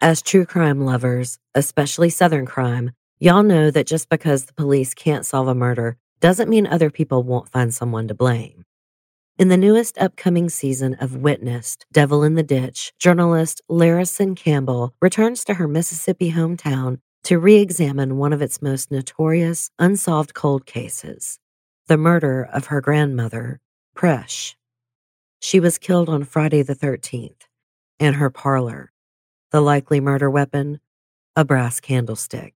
As true crime lovers, especially Southern crime, y'all know that just because the police can't solve a murder doesn't mean other people won't find someone to blame. In the newest upcoming season of Witnessed, Devil in the Ditch, journalist Larrison Campbell returns to her Mississippi hometown to re examine one of its most notorious unsolved cold cases the murder of her grandmother, Presh. She was killed on Friday the 13th in her parlor the likely murder weapon, a brass candlestick.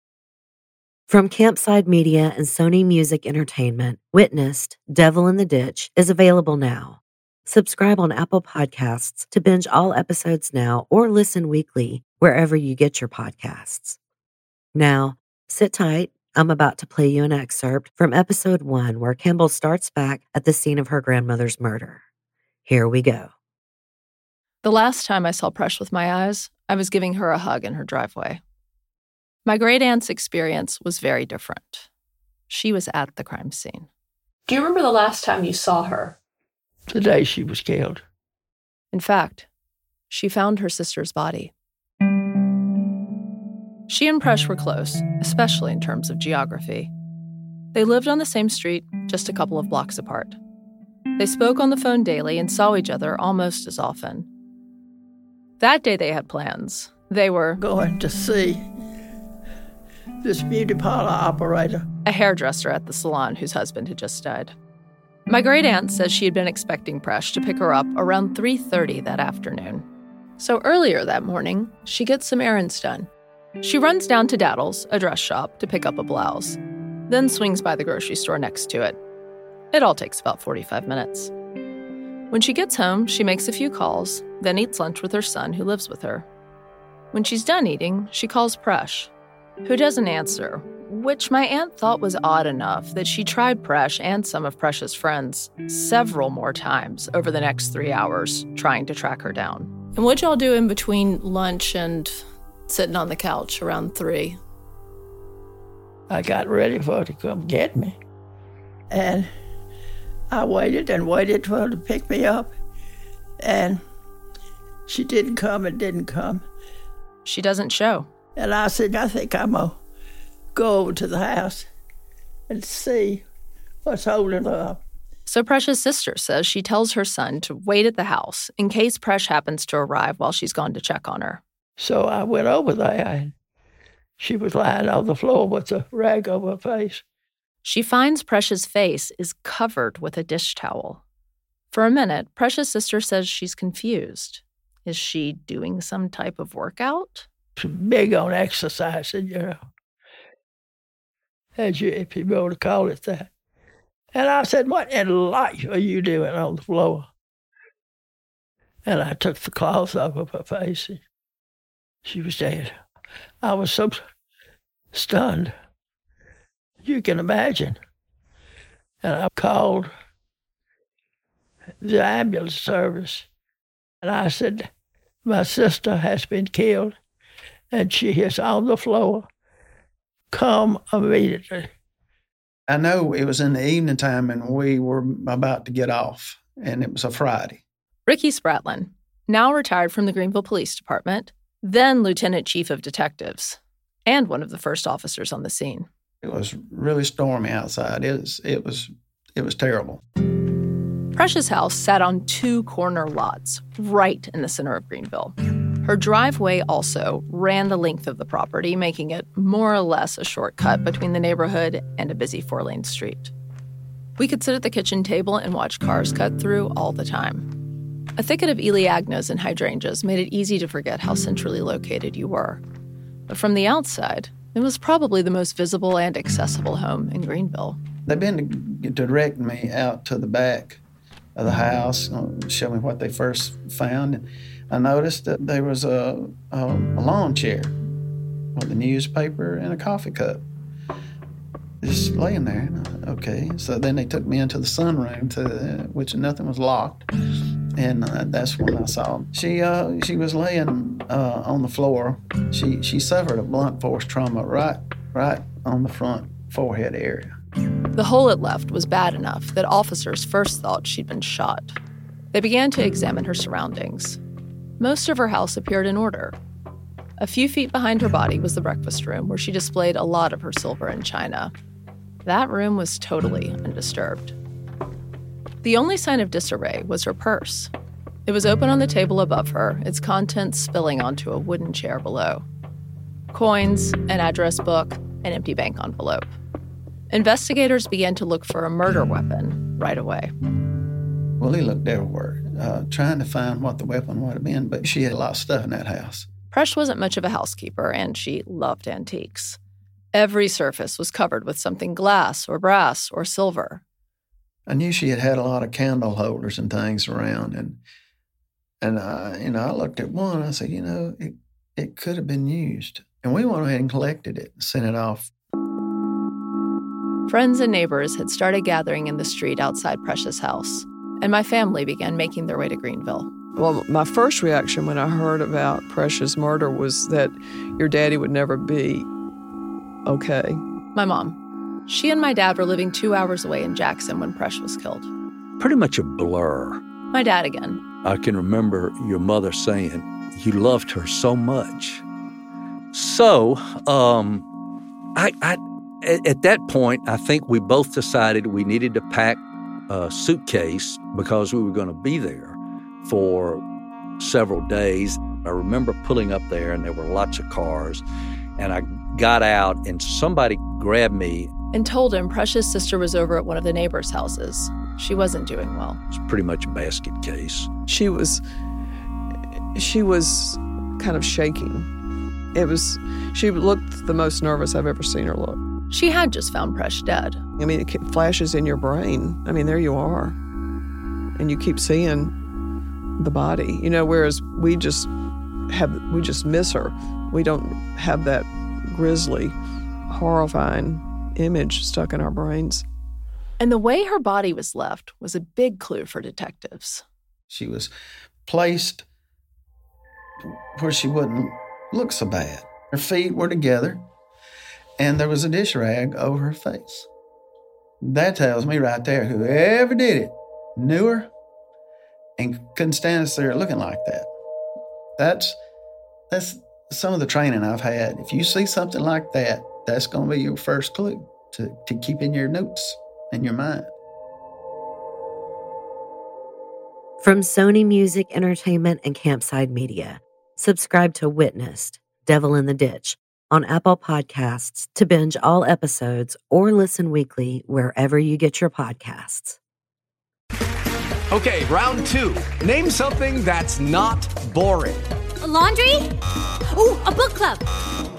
From Campside Media and Sony Music Entertainment, Witnessed Devil in the Ditch is available now. Subscribe on Apple Podcasts to binge all episodes now or listen weekly wherever you get your podcasts. Now, sit tight. I'm about to play you an excerpt from episode one where Campbell starts back at the scene of her grandmother's murder. Here we go. The last time I saw Presh with my eyes, I was giving her a hug in her driveway. My great aunt's experience was very different. She was at the crime scene. Do you remember the last time you saw her? The day she was killed. In fact, she found her sister's body. She and Presh were close, especially in terms of geography. They lived on the same street, just a couple of blocks apart. They spoke on the phone daily and saw each other almost as often. That day they had plans. They were going to see this beauty parlor operator, a hairdresser at the salon whose husband had just died. My great aunt says she had been expecting Presh to pick her up around 3:30 that afternoon. So earlier that morning, she gets some errands done. She runs down to Daddle's, a dress shop, to pick up a blouse, then swings by the grocery store next to it. It all takes about 45 minutes. When she gets home, she makes a few calls, then eats lunch with her son, who lives with her. When she's done eating, she calls Presh, who doesn't answer, which my aunt thought was odd enough that she tried Presh and some of Presh's friends several more times over the next three hours trying to track her down. And what'd y'all do in between lunch and sitting on the couch around three? I got ready for her to come get me. And I waited and waited for her to pick me up, and she didn't come and didn't come. She doesn't show. And I said, I think I'm going to go over to the house and see what's holding her up. So Presh's sister says she tells her son to wait at the house in case Presh happens to arrive while she's gone to check on her. So I went over there and she was lying on the floor with a rag over her face. She finds Presh's face is covered with a dish towel. For a minute, Precious' sister says she's confused. Is she doing some type of workout? Big on exercising, you know. As you, if you want to call it that. And I said, What in life are you doing on the floor? And I took the cloth off of her face. She was dead. I was so stunned. You can imagine. And I called the ambulance service and I said, My sister has been killed and she is on the floor. Come immediately. I know it was in the evening time and we were about to get off, and it was a Friday. Ricky Spratlin, now retired from the Greenville Police Department, then Lieutenant Chief of Detectives, and one of the first officers on the scene. It was really stormy outside. It was it was it was terrible. Precious house sat on two corner lots right in the center of Greenville. Her driveway also ran the length of the property, making it more or less a shortcut between the neighborhood and a busy four lane street. We could sit at the kitchen table and watch cars cut through all the time. A thicket of elaeagnus and hydrangeas made it easy to forget how centrally located you were. But from the outside, it was probably the most visible and accessible home in Greenville. They've been to direct me out to the back of the house, uh, show me what they first found. I noticed that there was a, a, a lawn chair with a newspaper and a coffee cup just laying there. Okay, so then they took me into the sunroom, to which nothing was locked, and uh, that's when I saw she. Uh, she was laying uh, on the floor. She she suffered a blunt force trauma right right on the front forehead area. The hole it left was bad enough that officers first thought she'd been shot. They began to examine her surroundings. Most of her house appeared in order. A few feet behind her body was the breakfast room where she displayed a lot of her silver and china. That room was totally undisturbed. The only sign of disarray was her purse. It was open on the table above her, its contents spilling onto a wooden chair below. Coins, an address book, an empty bank envelope. Investigators began to look for a murder weapon right away. Well, he looked everywhere, uh, trying to find what the weapon would have been, but she had a lot of stuff in that house. Presh wasn't much of a housekeeper, and she loved antiques. Every surface was covered with something glass or brass or silver. I knew she had had a lot of candle holders and things around, and and uh, you know I looked at one. I said, you know, it it could have been used, and we went ahead and collected it and sent it off. Friends and neighbors had started gathering in the street outside Precious' house, and my family began making their way to Greenville. Well, my first reaction when I heard about Precious' murder was that your daddy would never be okay. My mom. She and my dad were living two hours away in Jackson when Presh was killed. Pretty much a blur. My dad again. I can remember your mother saying you loved her so much. So, um, I, I at, at that point, I think we both decided we needed to pack a suitcase because we were going to be there for several days. I remember pulling up there and there were lots of cars, and I got out and somebody grabbed me. And told him Precious' sister was over at one of the neighbors' houses. She wasn't doing well. It's pretty much a basket case. She was she was kind of shaking. It was she looked the most nervous I've ever seen her look. She had just found Presh dead. I mean, it flashes in your brain. I mean, there you are. And you keep seeing the body, you know, whereas we just have, we just miss her. We don't have that grisly, horrifying image stuck in our brains. And the way her body was left was a big clue for detectives. She was placed where she wouldn't look so bad. Her feet were together, and there was a dish rag over her face. That tells me right there whoever did it knew her and couldn't stand us there looking like that. That's that's some of the training I've had. If you see something like that, that's going to be your first clue to, to keep in your notes and your mind. From Sony Music Entertainment and Campside Media, subscribe to Witnessed, Devil in the Ditch on Apple Podcasts to binge all episodes or listen weekly wherever you get your podcasts. Okay, round two. Name something that's not boring. A laundry? Ooh, a book club.